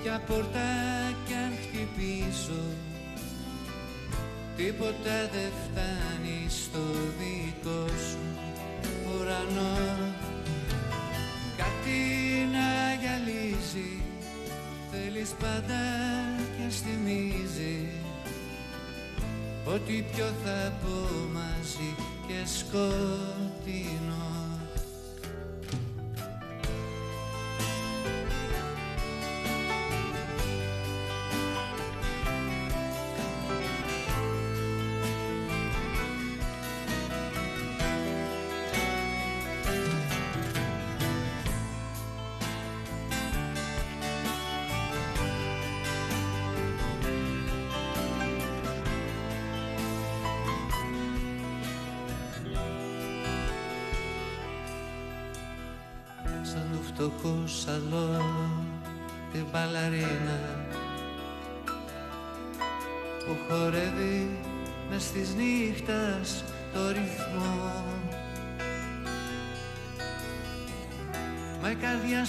Όποια πόρτα κι αν χτυπήσω Τίποτα δεν φτάνει στο δικό σου ουρανό. Κάτι να γυαλίζει Θέλεις πάντα και θυμίζει Ότι πιο θα πω μαζί και σκοτεινό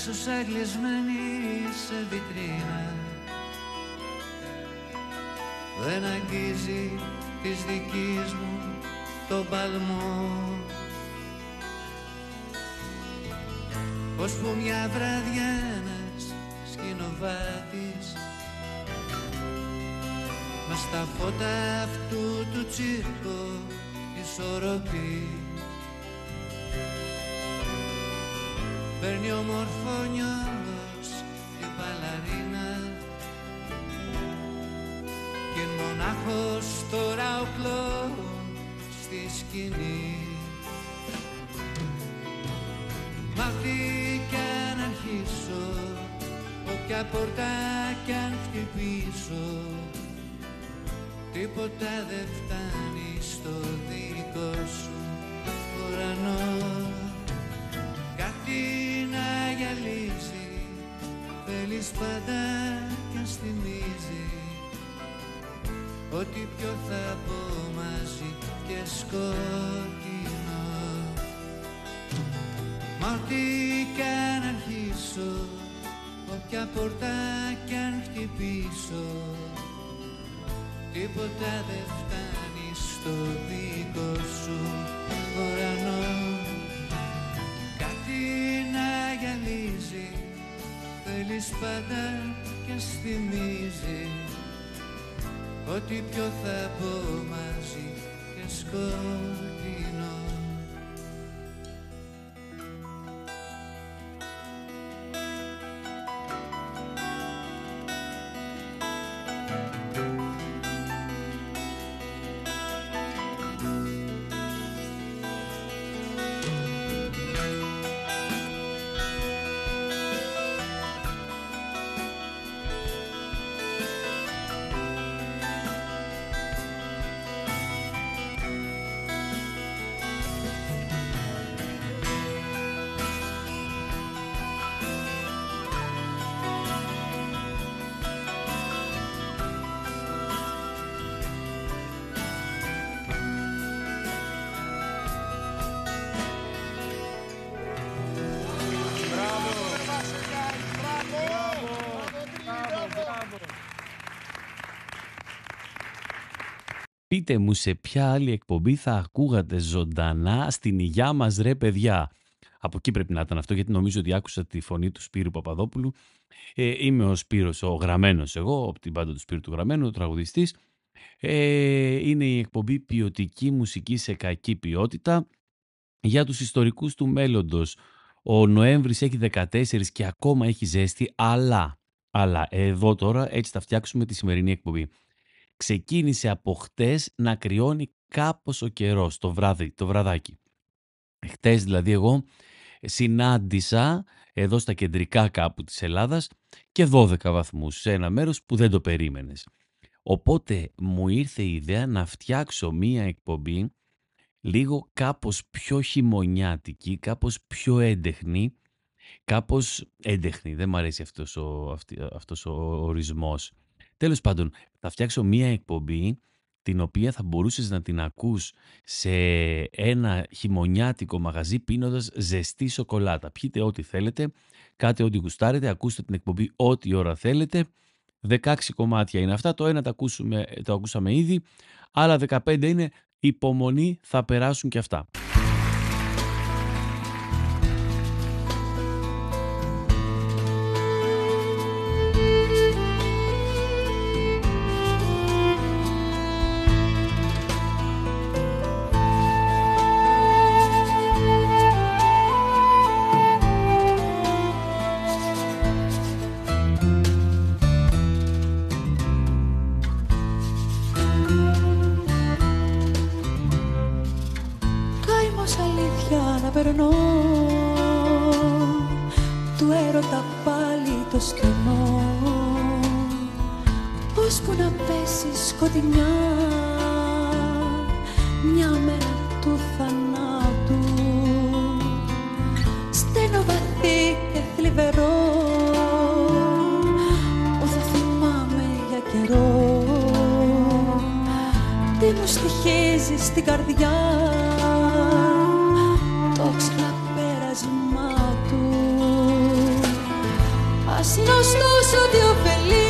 καρδιά σου σαν σε βιτρίνα. Δεν αγγίζει της δικής μου τον παλμό. Ως που μια βράδια ένας σκηνοβάτης Μας στα φώτα αυτού του τσίρκο ισορροπεί Παίρνει όμορφο νιόλος την παλαρίνα Και μονάχος τώρα ο κλόουν στη σκηνή. Μα Όποια πόρτα κι αν χτυπήσω Τίποτα δεν φτάνει στο δικό σου πάντα κι ας θυμίζει. Ότι πιο θα πω μαζί και σκοτεινό. Μα ό,τι κι αν αρχίσω Όποια πόρτα κι αν χτυπήσω Τίποτα δεν φτάνει στο δικό σου. Ουρανό Θέλεις πάντα κι ας θυμίζει Ότι πιο θα πω μαζί και σκοτεινό Πείτε μου σε ποια άλλη εκπομπή θα ακούγατε ζωντανά στην υγειά μας ρε παιδιά. Από εκεί πρέπει να ήταν αυτό γιατί νομίζω ότι άκουσα τη φωνή του Σπύρου Παπαδόπουλου. Ε, είμαι ο Σπύρος, ο γραμμένος εγώ, από την πάντα του Σπύρου του γραμμένου, ο τραγουδιστής. Ε, είναι η εκπομπή ποιοτική μουσική σε κακή ποιότητα για τους ιστορικούς του μέλλοντος. Ο Νοέμβρης έχει 14 και ακόμα έχει ζέστη, αλλά, αλλά εδώ τώρα έτσι θα φτιάξουμε τη σημερινή εκπομπή. Ξεκίνησε από χτες να κρυώνει κάπως ο καιρός, το βράδυ, το βραδάκι. Χτες δηλαδή εγώ συνάντησα εδώ στα κεντρικά κάπου της Ελλάδας και 12 βαθμούς σε ένα μέρος που δεν το περίμενες. Οπότε μου ήρθε η ιδέα να φτιάξω μία εκπομπή λίγο κάπως πιο χειμωνιάτικη, κάπως πιο έντεχνη, κάπως έντεχνη, δεν μου αρέσει αυτός ο, αυτός ο ορισμός. Τέλος πάντων, θα φτιάξω μία εκπομπή την οποία θα μπορούσες να την ακούς σε ένα χειμωνιάτικο μαγαζί πίνοντας ζεστή σοκολάτα. Πιείτε ό,τι θέλετε, κάτε ό,τι γουστάρετε, ακούστε την εκπομπή ό,τι ώρα θέλετε. 16 κομμάτια είναι αυτά, το ένα το, ακούσουμε, το ακούσαμε ήδη, άλλα 15 είναι υπομονή, θα περάσουν και αυτά. γνωστός ότι ωφελεί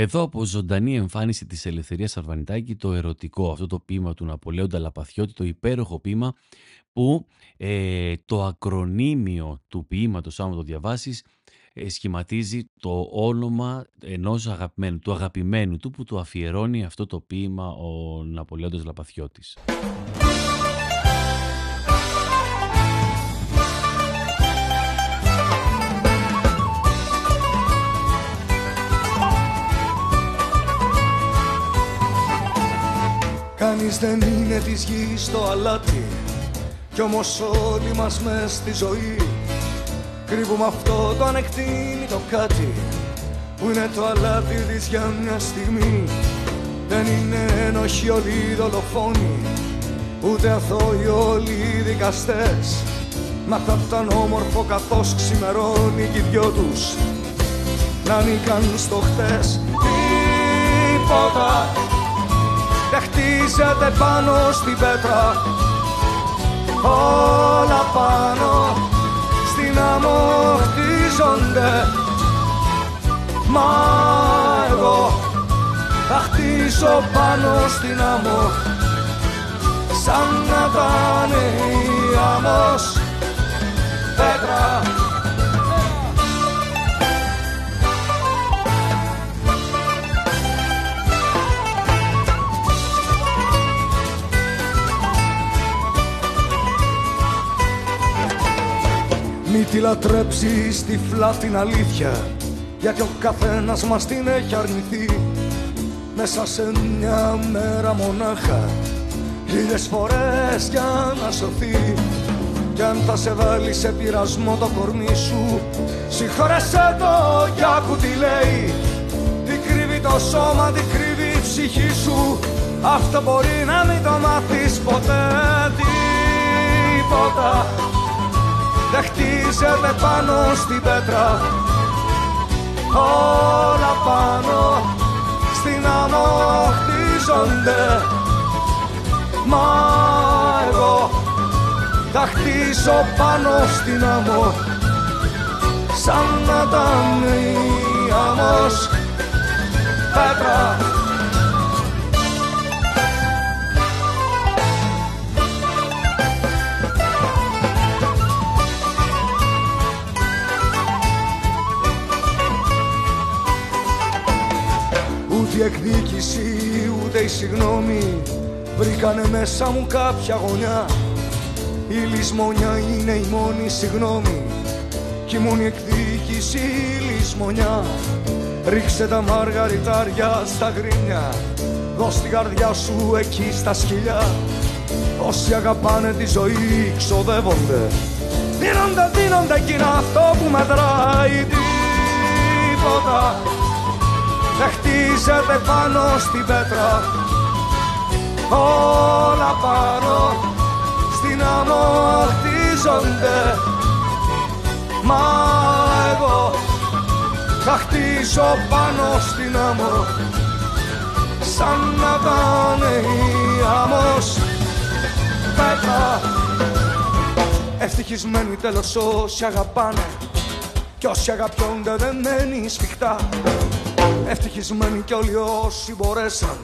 Εδώ από ζωντανή εμφάνιση της Ελευθερίας Αρβανιτάκη το ερωτικό, αυτό το ποίημα του Ναπολέοντα Λαπαθιώτη, το υπέροχο ποίημα που ε, το ακρονίμιο του ποίηματος, άμα το διαβάσεις, ε, σχηματίζει το όνομα ενός αγαπημένου, του αγαπημένου του που του αφιερώνει αυτό το ποίημα ο Ναπολέοντας Λαπαθιώτης. Κανείς δεν είναι της γης το αλάτι Κι όμως όλοι μας μες στη ζωή. Κρύβουμε αυτό το ανεκτήμητο κάτι Που είναι το αλάτι της για μια στιγμή. Δεν είναι ένοχοι όλοι οι δολοφόνοι Ούτε αθώοι όλοι οι δικαστές. Μα θα ήταν όμορφο καθώς ξημερώνει και οι δυο τους. Να ανήκαν στο χτες Τίποτα. δεν χτίζεται πάνω στην πέτρα. Όλα πάνω στην άμμο χτίζονται μα εγώ θα χτίσω πάνω στην άμμο σαν να ήταν η άμμος Μη τη λατρέψεις τυφλά την αλήθεια Γιατί ο καθένας μας την έχει αρνηθεί. Μέσα σε μια μέρα μονάχα Χίλιες φορές για να σωθεί Κι αν θα σε βάλει σε πειρασμό το κορμί σου Συγχώρεσέ το κι άκου τι λέει. Τι κρύβει το σώμα, τι κρύβει η ψυχή σου Αυτό μπορεί να μην το μάθεις ποτέ Τίποτα δεν χτίζεται πάνω στην πέτρα. Όλα πάνω στην άμμο χτίζονται. Μα εγώ θα χτίσω πάνω στην άμμο. Σαν να ήταν η άμμος πέτρα η εκδίκηση ούτε η συγνώμη. Βρήκανε μέσα μου κάποια γωνιά. Η λησμονιά είναι η μόνη συγνώμη. Κι η μόνη εκδίκηση η λησμονιά. Ρίξε τα μαργαριτάρια στα γρίνια Δώσ' την καρδιά σου εκεί στα σκυλιά. Όσοι αγαπάνε τη ζωή ξοδεύονται. Δίνονται, δίνονται εκείνα αυτό που μετράει τίποτα. δεν χτίζεται πάνω στην πέτρα. Όλα πάνω στην άμμο χτίζονται μα εγώ θα χτίσω πάνω στην άμμο. Σαν να ήταν η άμμος πέτρα. Ευτυχισμένοι τέλος όσοι αγαπάνε. Κι όσοι αγαπιόνται δεν μένει σφιχτά Ευτυχισμένοι κι όλοι όσοι μπορέσαν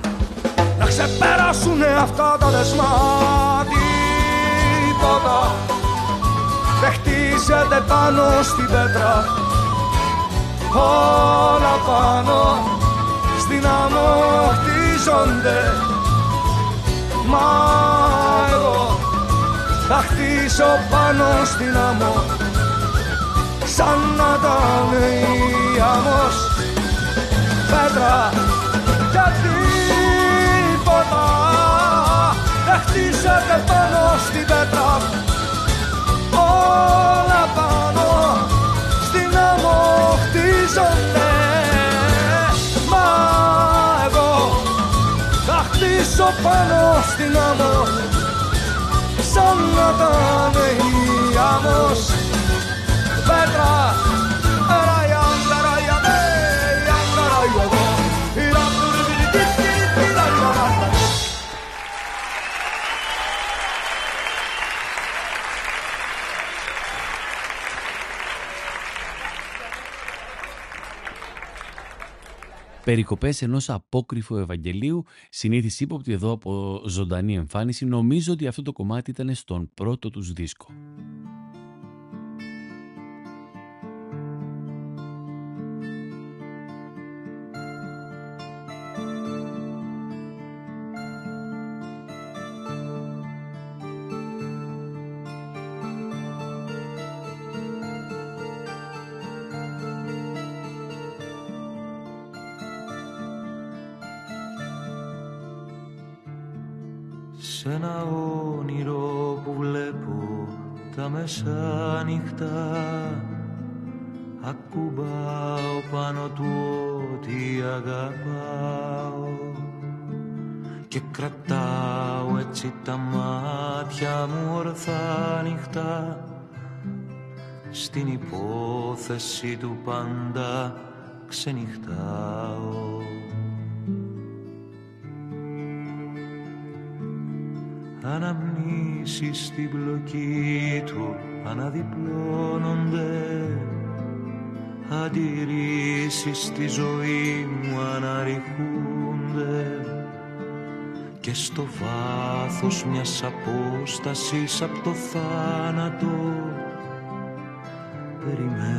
να ξεπεράσουν αυτά τα δεσμά. Τίποτα. Δεν χτίζεται πάνω στην πέτρα. Όλα πάνω στην άμμο χτίζονται μα εγώ θα χτίσω πάνω στην άμμο. Σαν να ήταν η άμμος πέτρα και τίποτα δεν χτίσατε πάνω στην πέτρα. Όλα πάνω στην άμμο χτίζονται. Μα εγώ θα χτίσω πάνω στην άμμο σαν να ήταν η άμμος περικοπές ενός απόκριφου Ευαγγελίου, συνήθις ύποπτη εδώ από ζωντανή εμφάνιση. Νομίζω ότι αυτό το κομμάτι ήταν στον πρώτο τους δίσκο. Μεσάνυχτα Ακουμπάω πάνω του ό,τι αγαπάω Και κρατάω έτσι τα μάτια μου ορθά νυχτά Στην υπόθεση του πάντα ξενυχτάω Αναμνήσεις στην πλοκή του αναδιπλώνονται. Αντιρρήσεις στη ζωή μου αναρριχούνται. Και στο βάθος μιας απόστασης από το θάνατο Περιμένουνε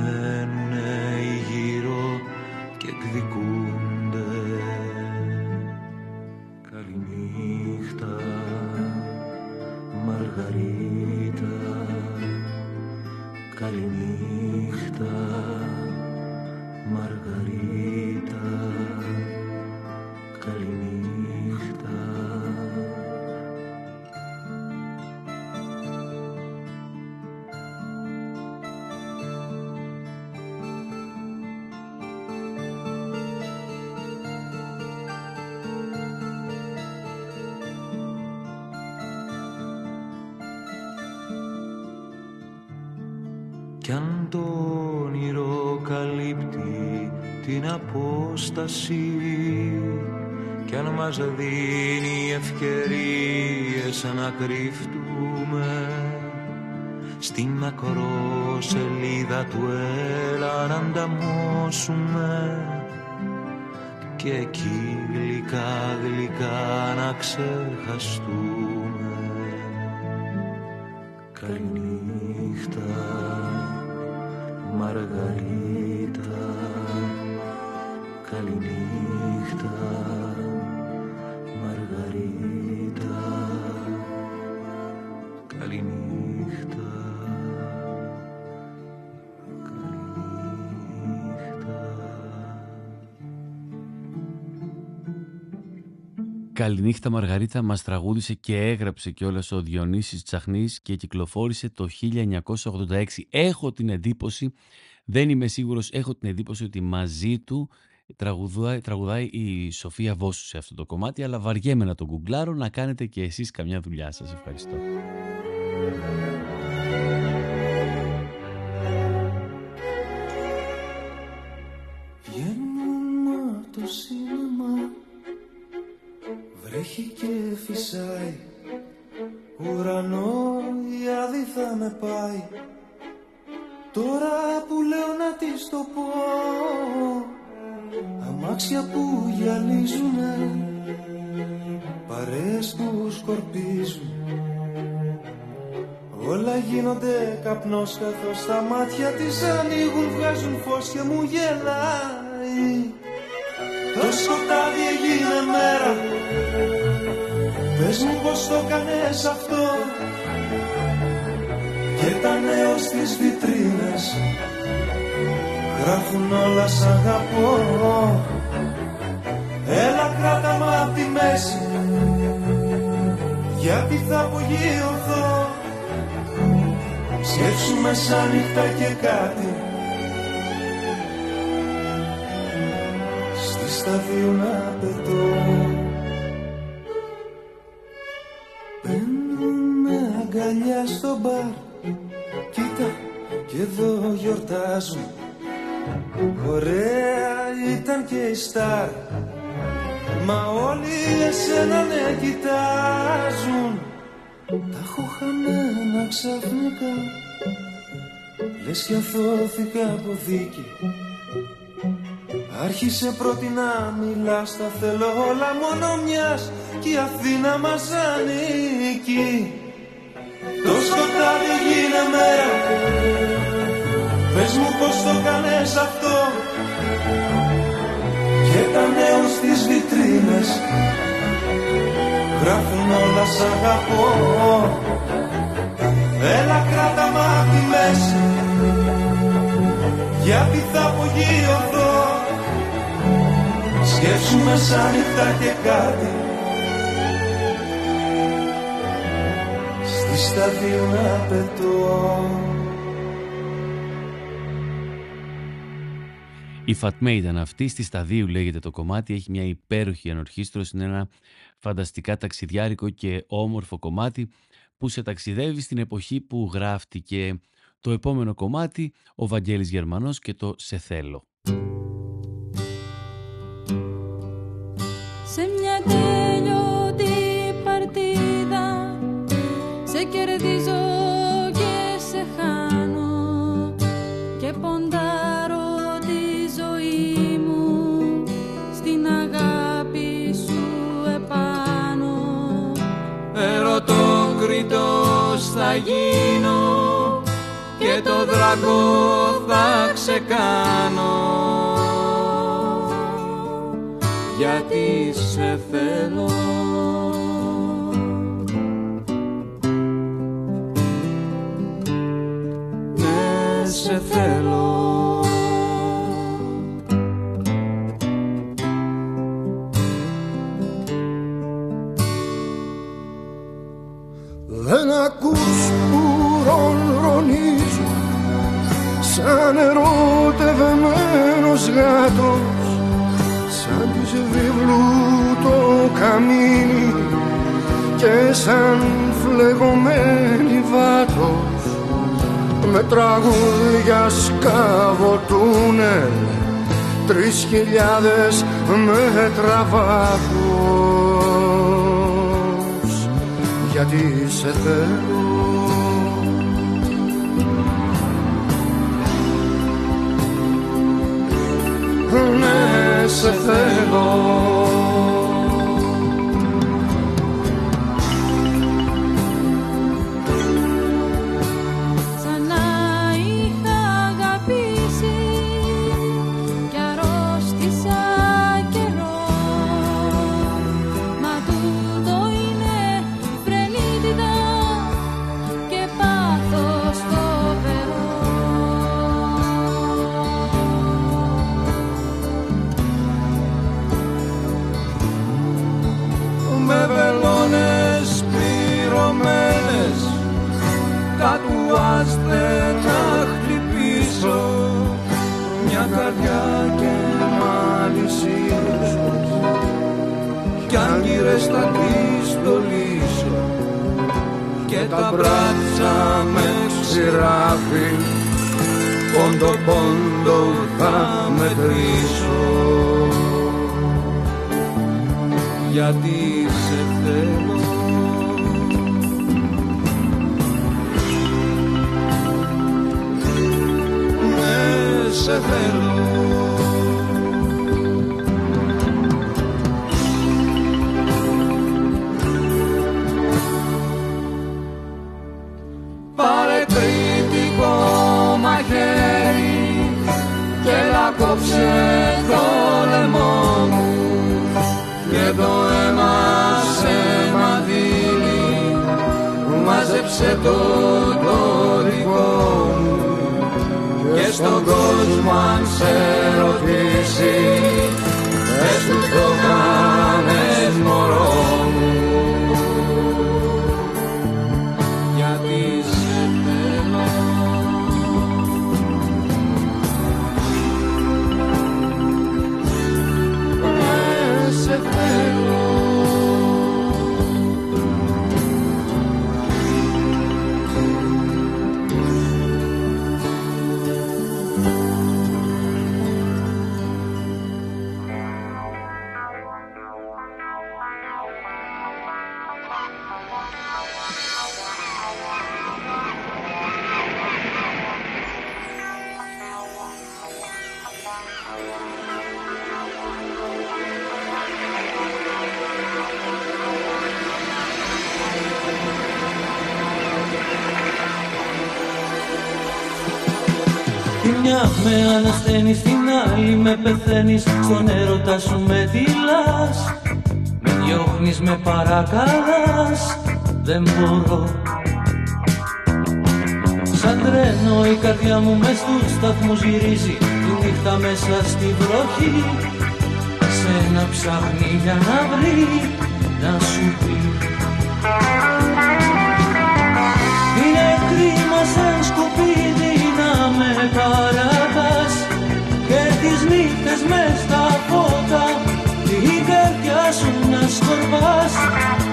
απόσταση. Κι αν μας δίνει ευκαιρίες να κρυφτούμε στην ακρόσελίδα του έλα να ανταμώσουμε. Και εκεί γλυκά γλυκά να ξεχαστούμε Καληνύχτα Μαργαρίτα μας τραγούδισε και έγραψε κιόλας ο Διονύσης Τσαχνής και κυκλοφόρησε το 1986. Έχω την εντύπωση, δεν είμαι σίγουρος, έχω την εντύπωση ότι μαζί του τραγουδάει, τραγουδάει η Σοφία Βόσου σε αυτό το κομμάτι, αλλά βαριέμαι να τον γκουγκλάρω, να κάνετε και εσείς καμιά δουλειά σας. Ευχαριστώ. Και φυσάει Ουρανό η άδη θα με πάει. Τώρα που λέω να της το πω Αμάξια που γυαλίζουνε Παρέες που σκορπίζουν. Όλα γίνονται καπνός καθώς τα μάτια της ανοίγουν Βγάζουν φως και μου γελάει Πες μου πως το κάνες αυτό. Και τα νέο στις βιτρίνες Γράφουν όλα σ' αγαπώ. Έλα κράτα μ' απ' τη μέση Γιατί θα απογειωθώ Σκέψου μεσάνυχτα και κάτι. Στη σταδίου να πετώ χαμένα ξαφνικά. Λες κι αθώθηκα από δίκη. Άρχισε πρώτη να μιλάς τα θέλω όλα μόνο μιας. Κι η Αθήνα μας ανήκει. Το σκοτάδι γίνε μέρα Πες μου πως το κάνες αυτό. Και τα νέο στις βιτρίνες. Γράφουν όλα σ' αγαπώ Γιατί θα απογειωθώ Σκέψου μεσάνυχτα και κάτι. Στη σταδίου να πετώ. Η Φατμέ ήταν αυτή, στη σταδίου λέγεται το κομμάτι, έχει μια υπέροχη ανορχήστρωση, είναι ένα φανταστικά ταξιδιάρικο και όμορφο κομμάτι που σε ταξιδεύει στην εποχή που γράφτηκε το επόμενο κομμάτι, ο Βαγγέλης Γερμανός και το «Σε θέλω». Σε μια τέλειωτη παρτίδα Σε κερδίζω και σε χάνω Και ποντάρω τη ζωή μου Στην αγάπη σου επάνω Ερωτόκριτος θα γίνω Και το δράκο θα ξεκάνω. Γιατί σε θέλω. Ναι, σε θέλω σαν ερωτευμένος γάτος σαν της βιβλού το καμίνι και σαν φλεγωμένη βάτος με τραγούδια σκάβο τούνελ τρεις χιλιάδες μέτρα βάθος. Γιατί σε θέλω σε θέλω τατουάζ δεν θα χτυπήσω μια καρδιά και μάλισσίες κι άγκυρες θα τις στολίσω και τα μπράτσα με ξηράφι πόντο πόντο θα μετρήσω. Γιατί σε θέλω σε θέλω. Πάρε κριτικό μαχαίρι και έλα κόψε το λαιμό μου. Και το αίμα σε μαντήλι μάζεψε το το δικό μου και στον κόσμο αν σε ρωτήσει πες του το κάνες μωρό με πεθαίνεις Στον έρωτα σου με τυλάς Με διώχνεις, με παρακαλάς. Δεν μπορώ. Σαν τρένο η καρδιά μου μες στους σταθμούς γυρίζει. Τη νύχτα μέσα στη βροχή. Σε ένα ψάχνει για να βρει Να σου πει. Είναι κρίμα σαν σκουπίδι να με παρατάς να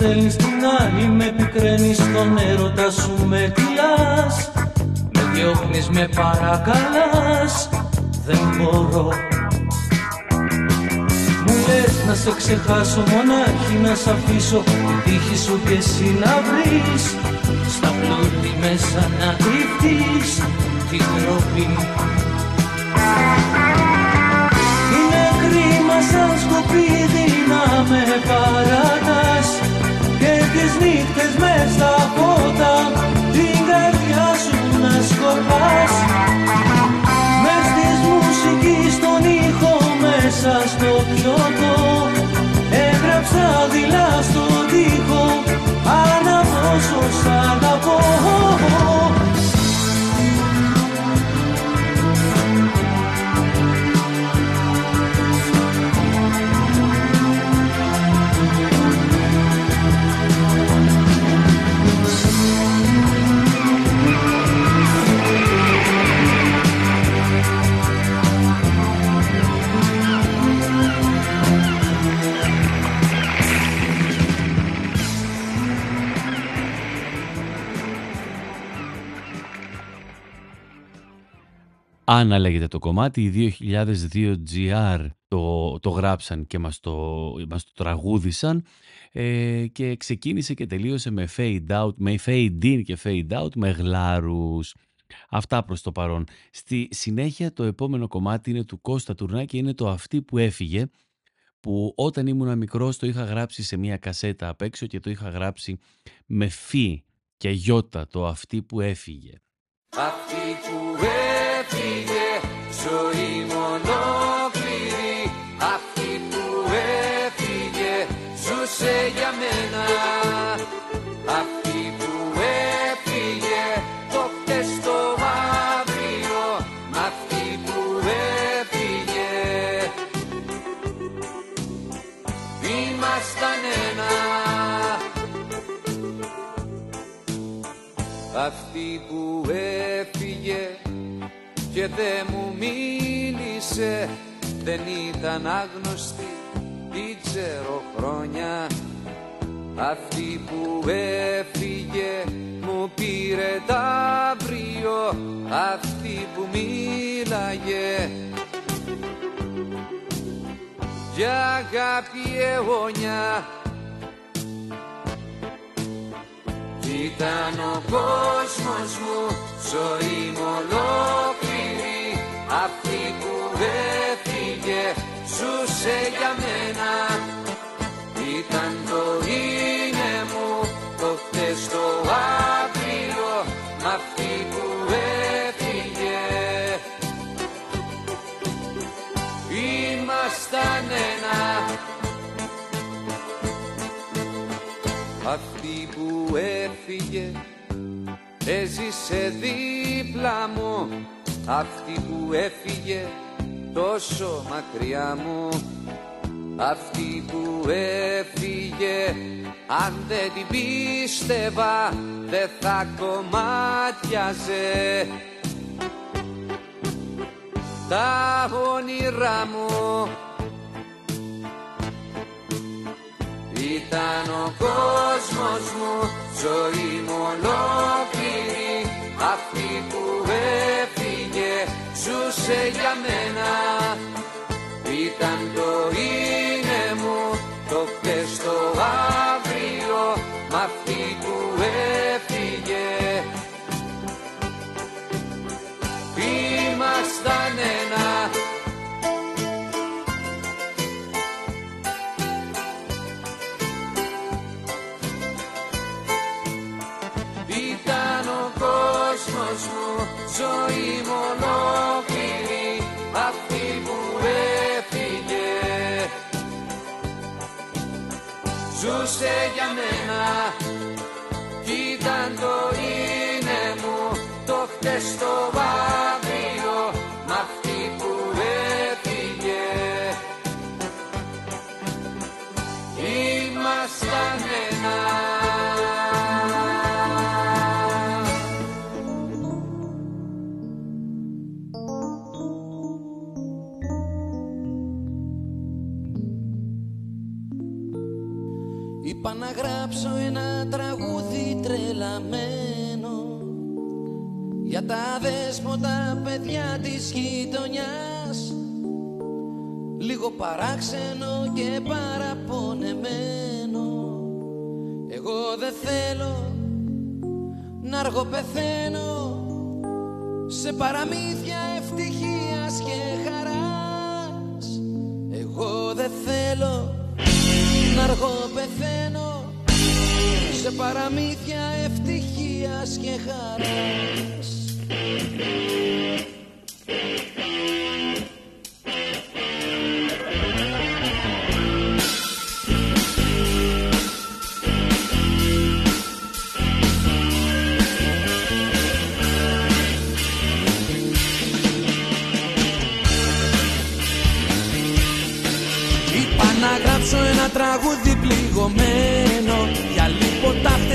στέλνεις την άλλη Με πικραίνεις στον έρωτα σου με τυλάς Με διώχνεις με παρακαλάς. Δεν μπορώ. Μου λες να σε ξεχάσω μονάχη να σ' αφήσω Την τύχη σου και εσύ να βρεις. Στα πλούτη μέσα να κρυφτείς Την τροπή είναι κρίμα σαν σκουπίδι να με παρατάς. Και τις νύχτες μες στα φώτα Την καρδιά σου να σκορπάς. Μες της μουσικής τον ήχο μέσα στο πιότο. Έγραψα δειλά στον τοίχο Ανά πόσο σ' αγαπώ Άννα λέγεται το κομμάτι, οι 2002 GR το, το γράψαν και μας το, μας το τραγούδισαν ε, και ξεκίνησε και τελείωσε με fade out, με fade in και fade out με γλάρους. Αυτά προς το παρόν. Στη συνέχεια το επόμενο κομμάτι είναι του Κώστα Τουρνά και είναι το «Αυτή που έφυγε» που όταν ήμουν μικρός το είχα γράψει σε μια κασέτα απ' έξω και το είχα γράψει με φι και γιώτα το «Αυτή που έφυγε». Αυτή που έφυγε, ζωή μονόκληρη και δεν μου μίλησε. Δεν ήταν άγνωστη, την ξέρω χρόνια. Αυτή που έφυγε μου πήρε τα αύριο Αυτή που μίλαγε. Για αγάπη αιώνια Ήταν ο κόσμος μου, ζωή μου ολόκληρη. Αυτή που έφυγε, ζούσε για μένα. Ήταν το είναι μου, το χτες το αύριο Μ' αυτή που έφυγε. Ήμασταν ένα. Αυτή που έφυγε έζησε δίπλα μου. Αυτή που έφυγε τόσο μακριά μου. Αυτή που έφυγε αν δεν την πίστευα δεν θα κομμάτιαζε. Τα όνειρά μου Ήταν ο κόσμος μου, ζωή μου ολόκληρη Αυτή που έφυγε ζούσε για μένα. Ήταν το είναι Ζούσε για μένα. Κι ήταν το είναι μου Το χτες το αύριο Μ' αυτή που έφυγε. Ήμασταν ένα τραγούδι τρελαμένο. Για τα δέσποτα παιδιά της γειτονιάς. Λίγο παράξενο και παραπονεμένο. Εγώ δεν θέλω να αργοπεθαίνω. Σε παραμύθια ευτυχίας και χαράς. Εγώ δεν θέλω να αργοπεθαίνω σε παραμύθια ευτυχίας και χαράς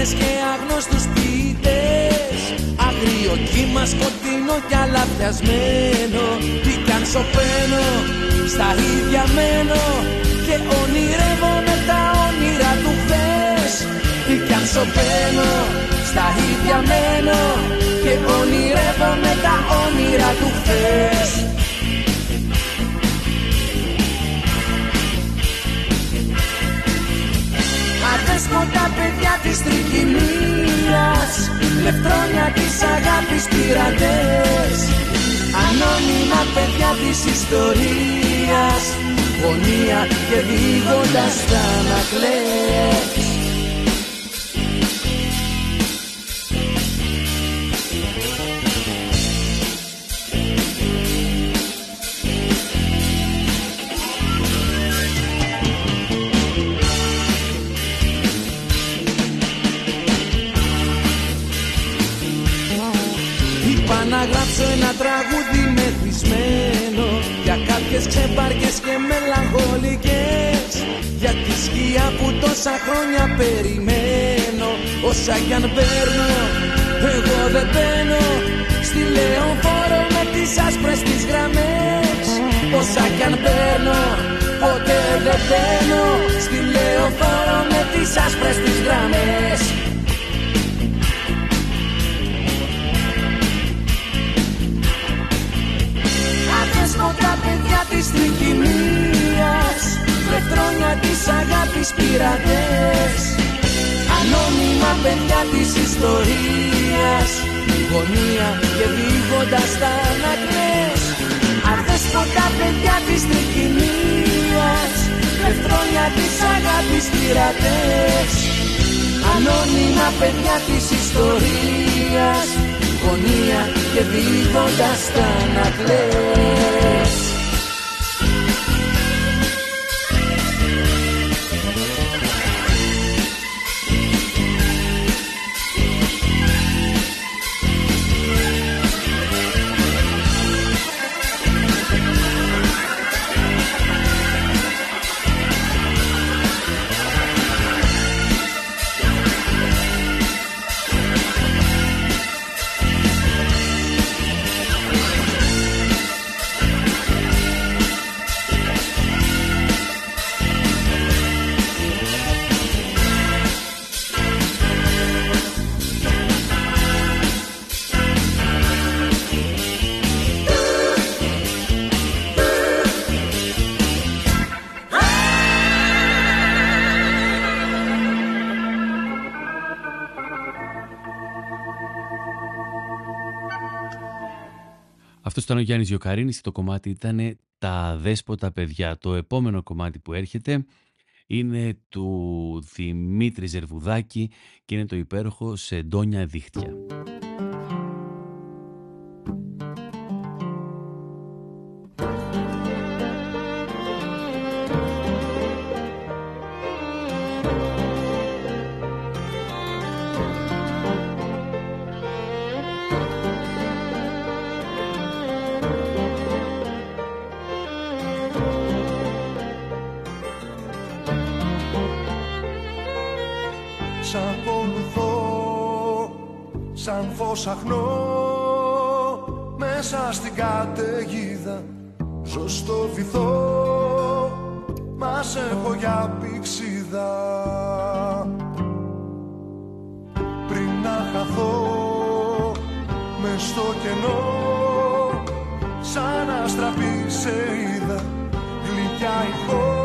λιποτάχτες και άγνωστους ποιητές. Αγρίο κύμα σκοτεινό κι αλαφιασμένο. Τι κι αν σωπαίνω, στα ίδια μένω. Και ονειρεύομαι τα όνειρα του χθες. Τι κι αν σωπαίνω, στα ίδια μένω. Και ονειρεύομαι τα όνειρα του χθες Αδέσποτα παιδιά της τρικυμίας Λευτρόνια της αγάπης πειρατές. Ανώνυμα παιδιά της ιστορίας Γωνία και δίγοντας τα να Για τη σκιά που τόσα χρόνια περιμένω. Όσα κι αν παίρνω, εγώ δεν μπαίνω Στη λεωφόρο με τις άσπρες τις γραμμές. Όσα κι αν παίρνω, ποτέ δεν μπαίνω Στη λεωφόρο με τις άσπρες τις γραμμές. Αδέσποτα παιδιά της τρικυμίας Λευτρόνια της αγάπης πειρατές. Ανώνυμα παιδιά της ιστορίας. Γωνία και δίγοντας τα ανακνές Αδέσποτα παιδιά της τρικυμίας. Λευτρόνια της αγάπης πειρατές. Ανώνυμα παιδιά της ιστορίας. Γωνία και δίγοντας τα να ήταν ο Γιάννης Γιοκαρίνης και το κομμάτι ήταν «Τα δέσποτα παιδιά». Το επόμενο κομμάτι που έρχεται είναι του Δημήτρη Ζερβουδάκη και είναι το υπέροχο «Σεντόνια δίχτυα». Σ' ακολουθώ σαν φως αχνό μέσα στην καταιγίδα ζω στο βυθό μας έχω για πηξίδα. Πριν να χαθώ μες στο κενό σαν αστραπή σε είδα γλυκιά ηχό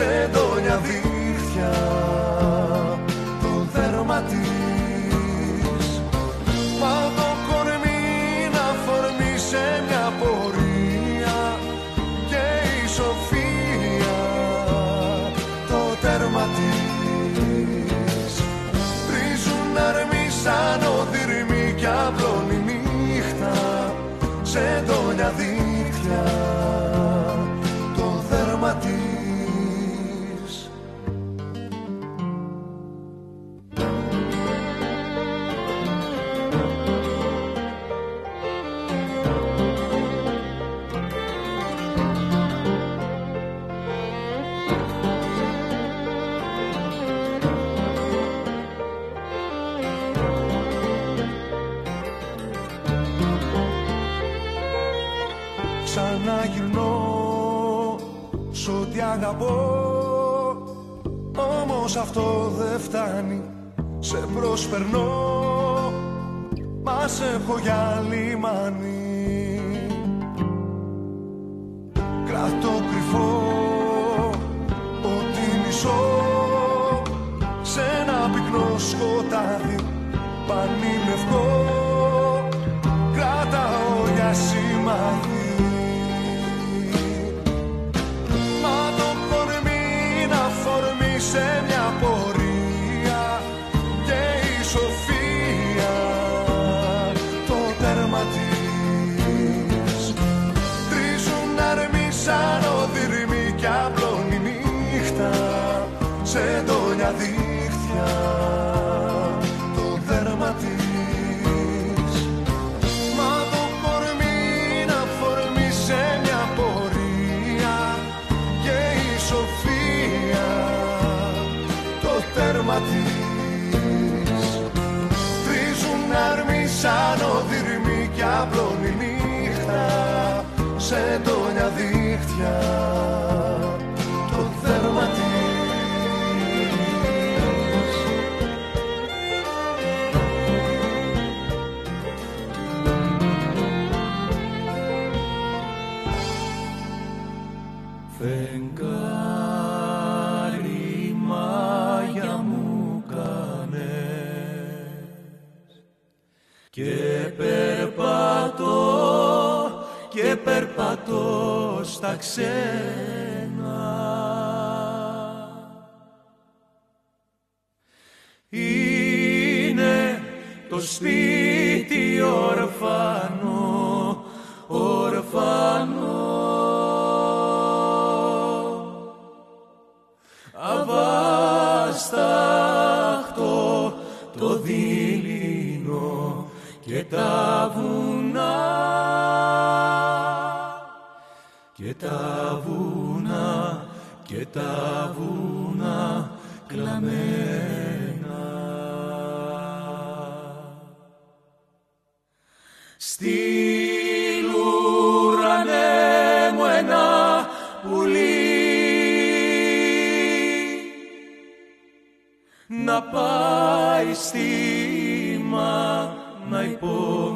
σε ό,τι αγαπώ. Όμως αυτό δεν φτάνει. Σε προσπερνώ. Μας έχω για λιμάνι Κρατώ κρυφό Ότι μισώ Σε ένα πυκνό σκοτάδι. Πανί λευκό Κρατάω για σημάδι σε ντόνια δίχτυα περπατώ στα ξένα. Είναι το σπίτι ορφανό, ορφανό. Αβάσταχτο το δειλινό και τα βουνά τα βουνά και τα βουνά κλαμμένα. Στη λουρανέ μου ένα πουλί να πάει στη μάνα υπόλοιπη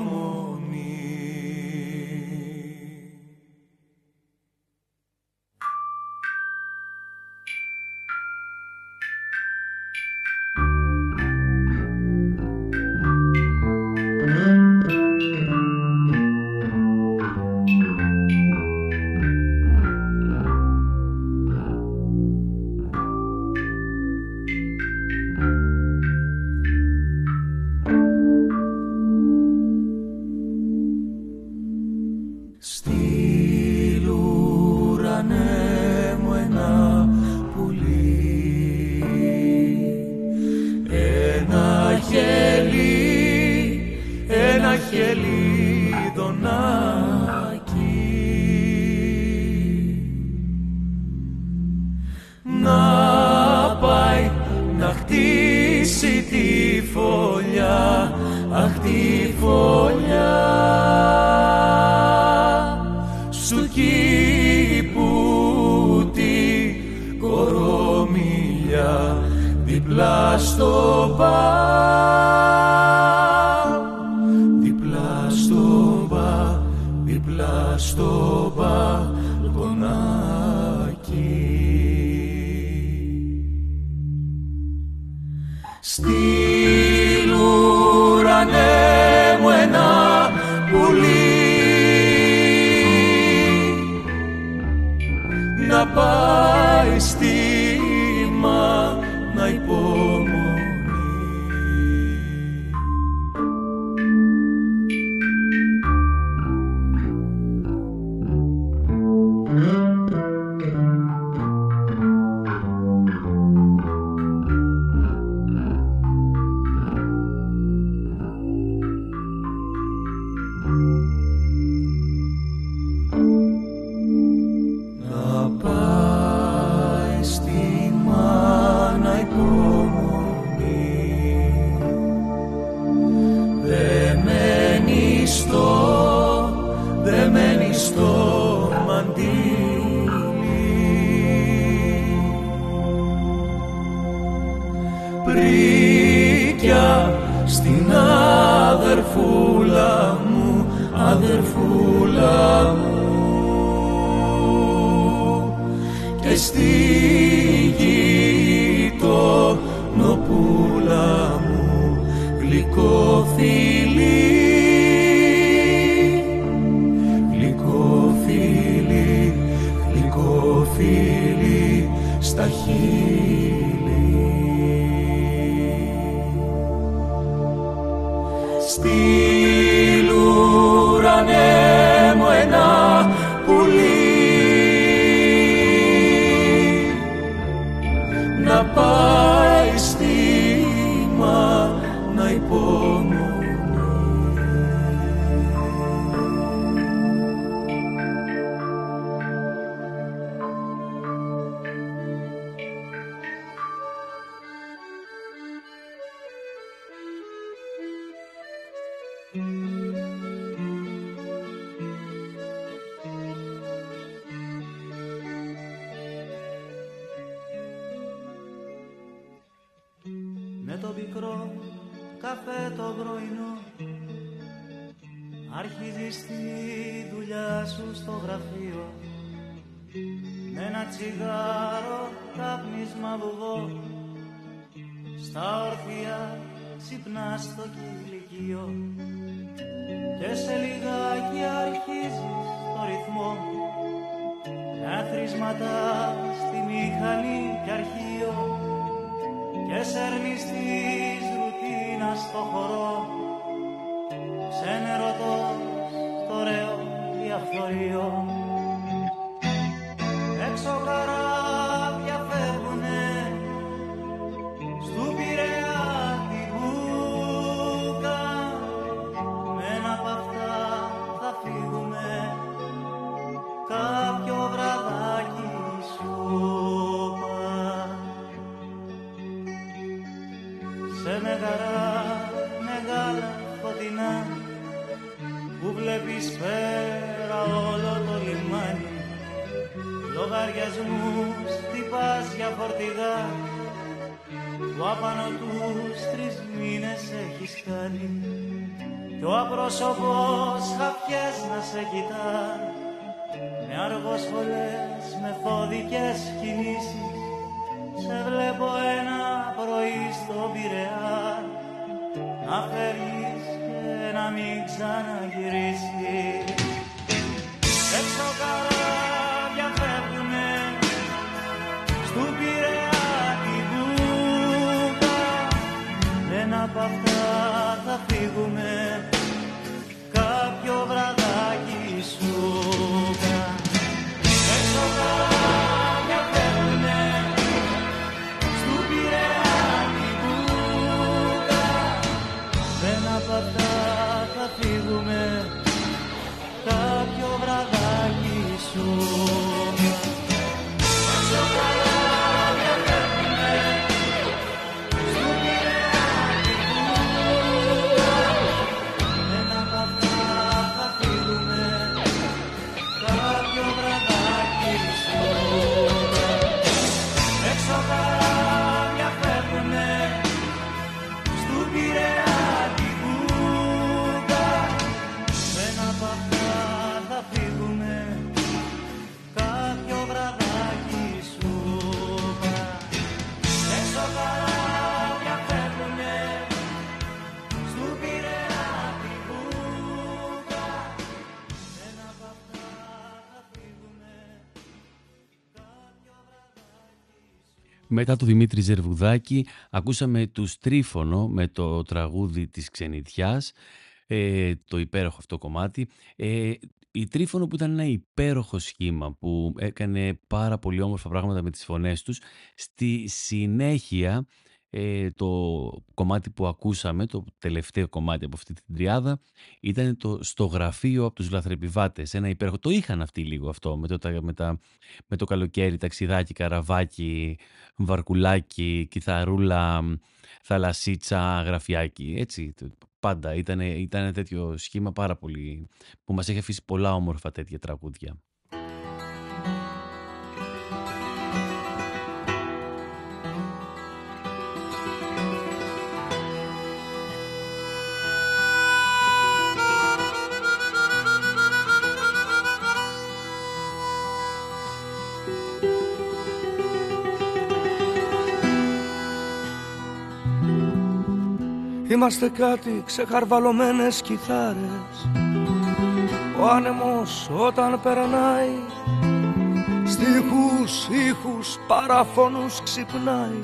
Στείλ ουρανέ μου ένα πουλί. Να πάει στη πρωινό. Αρχίζεις τη δουλειά σου στο γραφείο. Με ένα τσιγάρο καπνίσμα βουβό στα όρθια Συπνά στο κηλικείο. Και σε λιγάκι αρχίζεις το ρυθμό. Να θρυσματά Μετά του Δημήτρη Ζερβουδάκη ακούσαμε τους Τρίφωνο με το τραγούδι της Ξενιτιάς, ε, το υπέροχο αυτό κομμάτι. Ε, η Τρίφωνο που ήταν ένα υπέροχο σχήμα που έκανε πάρα πολύ όμορφα πράγματα με τις φωνές τους. Στη συνέχεια ε, το κομμάτι που ακούσαμε, το τελευταίο κομμάτι από αυτή την τριάδα, ήταν το «Στο γραφείο από τους λαθρεπιβάτες». Ένα υπέροχο. Το είχαν αυτοί λίγο αυτό με το, τα- με, τα, με το καλοκαίρι, ταξιδάκι, καραβάκι, βαρκουλάκι, κιθαρούλα, θαλασσίτσα, γραφιάκι. Έτσι, το- πάντα ήταν, ήταν τέτοιο σχήμα πάρα πολύ που μας έχει αφήσει πολλά όμορφα τέτοια τραγούδια. Είμαστε κάτι ξεχαρβαλωμένες κιθάρες. Ο άνεμος όταν περνάει Στίχους, ήχους, παραφωνούς ξυπνάει.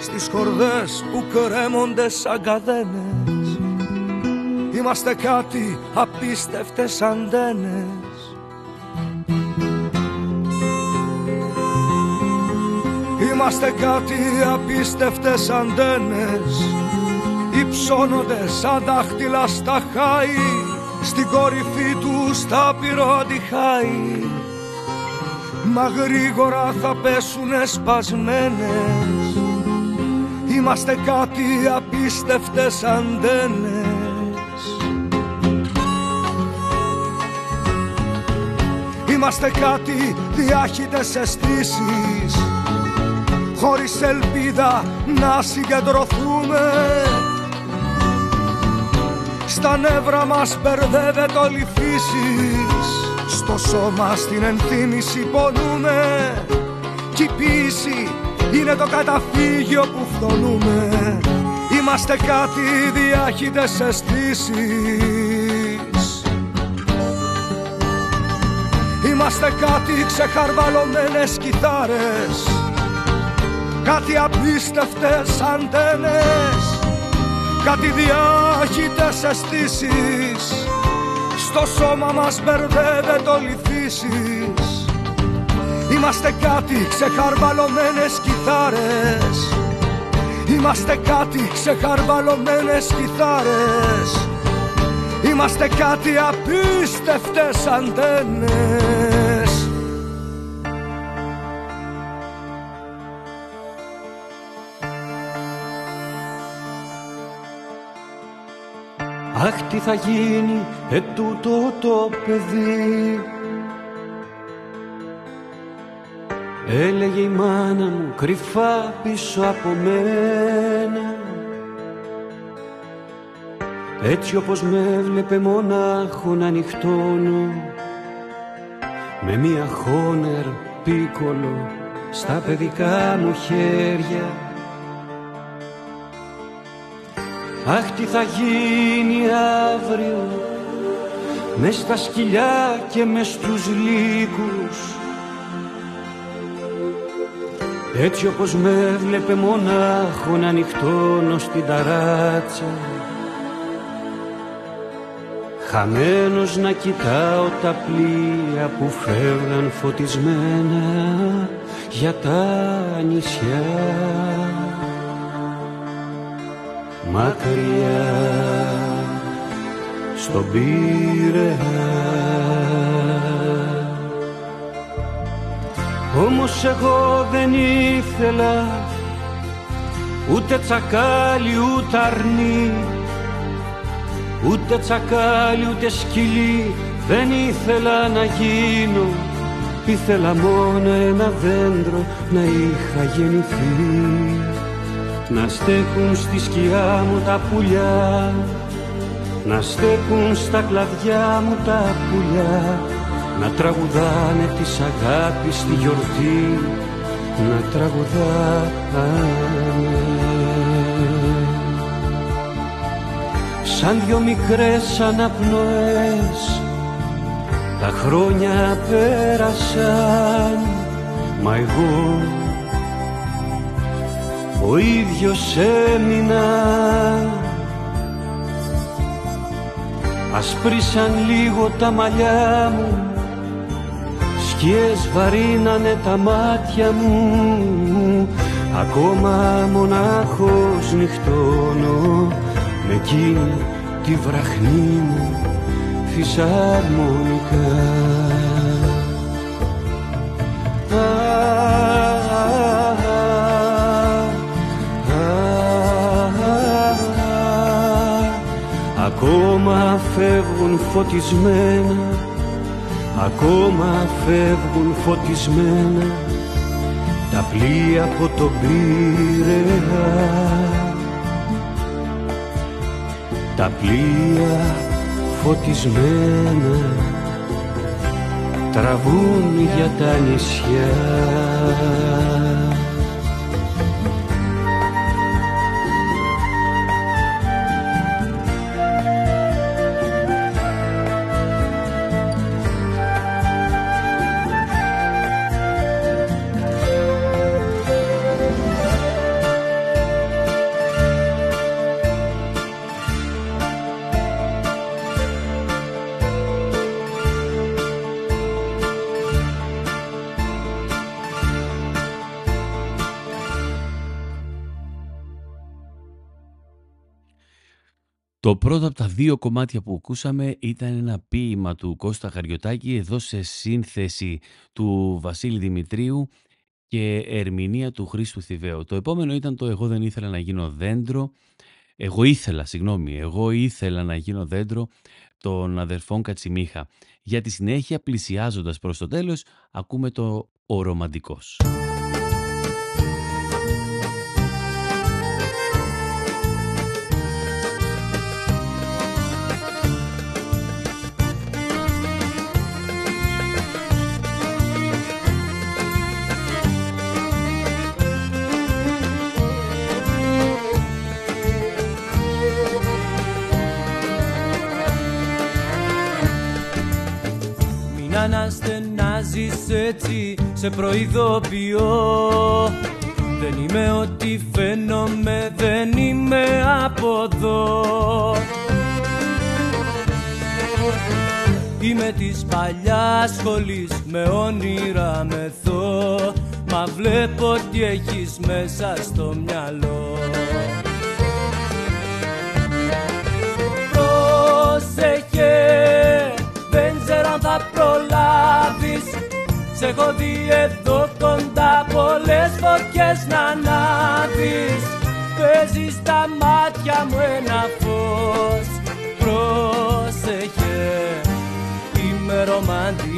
Στις χορδές που κρέμονται σαν καδένες Είμαστε κάτι απίστευτες αντένες. Είμαστε κάτι απίστευτες αντένες Υψώνονται σαν δάχτυλα στα χάη Στην κορυφή του στα πυροτυχάη Μα γρήγορα θα πέσουνε σπασμένες Είμαστε κάτι απίστευτες αντένες. Είμαστε κάτι διάχυτες αισθήσεις Χωρίς ελπίδα να συγκεντρωθούμε Στα νεύρα μας μπερδεύεται όλη η φύσης Στο σώμα στην ενθύμηση πονούμε. Κι η πίεση είναι το καταφύγιο που φθονούμε. Είμαστε κάτι διάχυτες αισθήσεις. Είμαστε κάτι ξεχαρβαλωμένες κιθάρες. Κάτι απίστευτες αντένες Κάτι διάχυτες αισθήσεις Στο σώμα μας μπερδεύεται όλη η φύσης Είμαστε κάτι ξεχαρβαλωμένες κιθάρες. Είμαστε κάτι ξεχαρβαλωμένες κιθάρες. Είμαστε κάτι απίστευτες αντένες Αχ τι θα γίνει ετούτο το παιδί. Έλεγε η μάνα μου κρυφά πίσω από μένα. Έτσι όπως με έβλεπε μονάχο να νυχτώνω. Με μια χόνερ πίκολο στα παιδικά μου χέρια Αχ τι θα γίνει αύριο μες στα σκυλιά και μες στους λύκους. Έτσι όπως με έβλεπε μονάχο να νυχτώνω στην ταράτσα. Χαμένος να κοιτάω τα πλοία που φεύγαν φωτισμένα για τα νησιά Μακριά στον Πειραιά Όμως εγώ δεν ήθελα ούτε τσακάλι ούτε αρνί ούτε τσακάλι ούτε σκυλί. Δεν ήθελα να γίνω ήθελα μόνο ένα δέντρο να είχα γεννηθεί να στέκουν στη σκιά μου τα πουλιά. Να στέκουν στα κλαδιά μου τα πουλιά. Να τραγουδάνε της αγάπης στη γιορτή. Να τραγουδάνε. Σαν δυο μικρές αναπνοές τα χρόνια πέρασαν. Μα εγώ ο ίδιος έμεινα. Ασπρίσαν λίγο τα μαλλιά μου σκιές βαρύνανε τα μάτια μου. Ακόμα μονάχος νυχτώνω με εκείνη τη βραχνή μου φυσαρμονικά Ακόμα φεύγουν φωτισμένα. Ακόμα φεύγουν φωτισμένα. Τα πλοία από τον Πειραιά τα πλοία φωτισμένα. Τραβούν για τα νησιά Το πρώτο από τα δύο κομμάτια που ακούσαμε ήταν ένα ποίημα του Κώστα Χαριωτάκη εδώ σε σύνθεση του Βασίλη Δημητρίου και ερμηνεία του Χρήστου Θηβαίου. Το επόμενο ήταν το «Εγώ δεν ήθελα να γίνω δέντρο». Εγώ ήθελα, συγγνώμη, εγώ ήθελα να γίνω δέντρο των αδερφών Κατσιμίχα. Για τη συνέχεια, πλησιάζοντας προς το τέλος, ακούμε το «Ο Ρομαντικός». Έτσι σε προειδοποιώ. Δεν είμαι ό,τι φαίνομαι, δεν είμαι από εδώ. Είμαι της παλιάς σχολής, με όνειρα μεθώ Μα βλέπω τι έχεις μέσα στο μυαλό. Πρόσεχε ξέρω αν θα προλάβεις Σε έχω δει εδώ κοντά πολλές φωτιές να ανάβεις. Παίζεις στα μάτια μου ένα φως. Πρόσεχε, είμαι ρομαντικός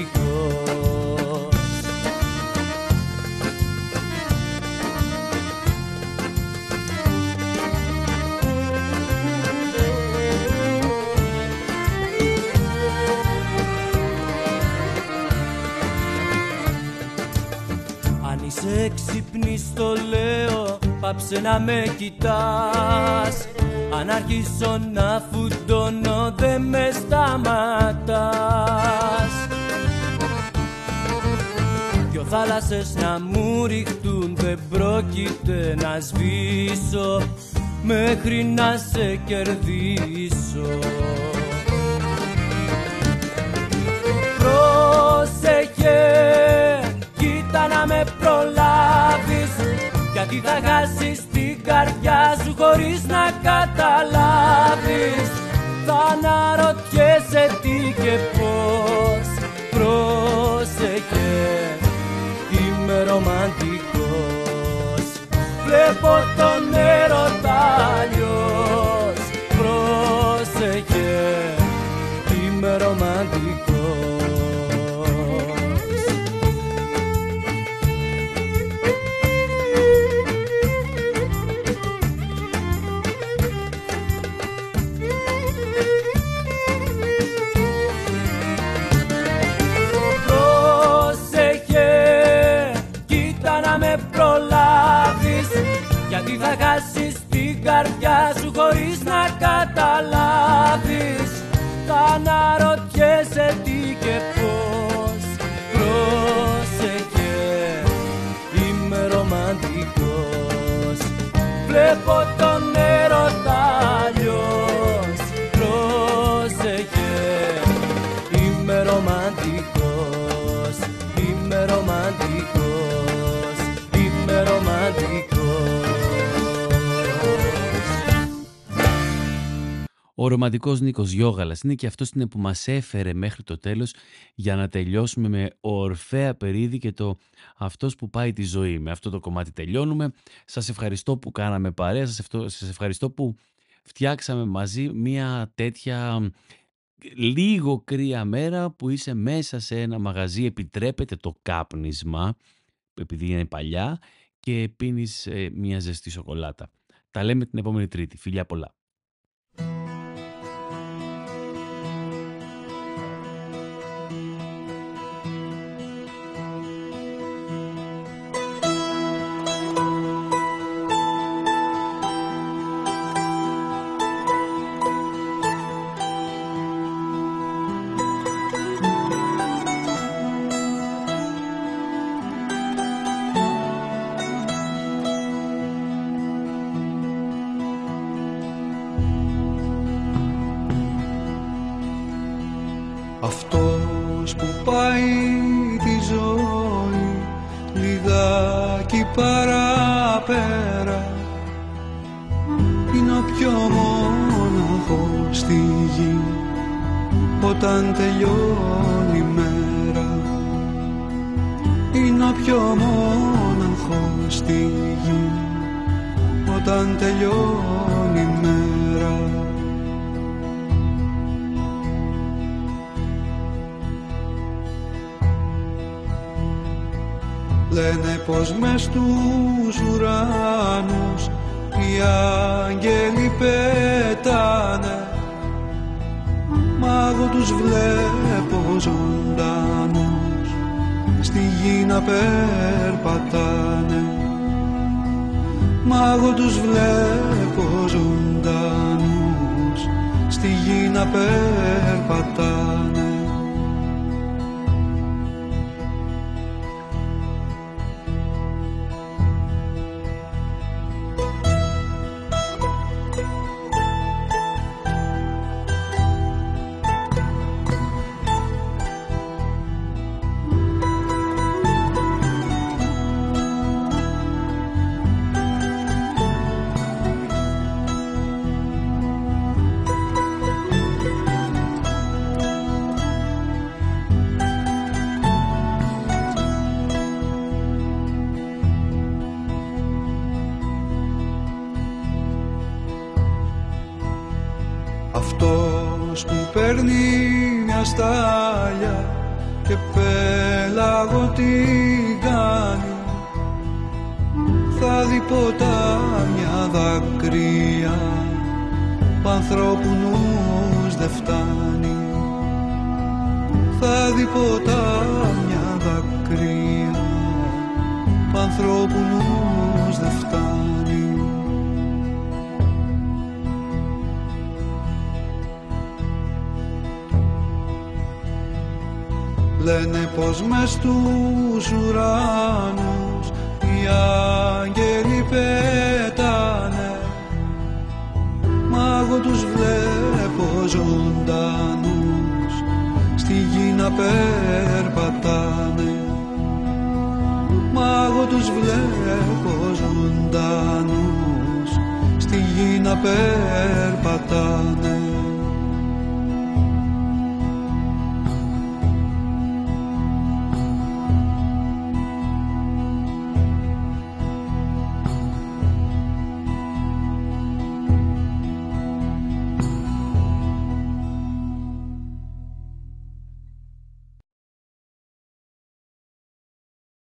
ξυπνείς το λέω. Πάψε να με κοιτάς. Αν αρχίσω να φουντώνω δεν με σταματάς. Δυο θάλασσες να μου ριχτούν δεν πρόκειται να σβήσω. Μέχρι να σε κερδίσω. Πρόσεχε, κοίτα να με προλάβεις. Γιατί θα χάσεις την καρδιά σου χωρίς να καταλάβεις. Θα αναρωτιέσαι τι και πώς Πρόσεχε, είμαι ρομαντικός. Βλέπω τον έρωτα αλλιώς. Πρόσεχε, είμαι ρομαντικός θα χάσεις την καρδιά σου χωρίς να καταλάβεις. Θα αναρωτιέσαι τι και πώς Πρόσεχε, είμαι ρομαντικός. Βλέπω τον έρωτα αλλιώς. Πρόσεχε, είμαι ρομαντικός. Είμαι ρομαντικός. Είμαι ρομαντικός Ο ρομαντικός Νίκος Γιώγαλας είναι και αυτός είναι που μας έφερε μέχρι το τέλος για να τελειώσουμε με ορφαία περίδι και το αυτός που πάει τη ζωή. Με αυτό το κομμάτι τελειώνουμε. Σας ευχαριστώ που κάναμε παρέα, σας, αυτό- σας ευχαριστώ που φτιάξαμε μαζί μια τέτοια λίγο κρύα μέρα που είσαι μέσα σε ένα μαγαζί, επιτρέπεται το κάπνισμα, επειδή είναι παλιά, και πίνεις ε, μια ζεστή σοκολάτα. Τα λέμε την επόμενη Τρίτη. Φιλιά πολλά. Ανθρώπου νους δεν φτάνει. Θα δει ποτάμια δακρύα που ανθρώπου ανθρώπους δεν φτάνει. Λένε πως μες στους ουρανούς εγώ τους βλέπω ζωντανούς. Στη γη να περπατάνε. Μα εγώ τους βλέπω ζωντανούς. Στη γη να περπατάνε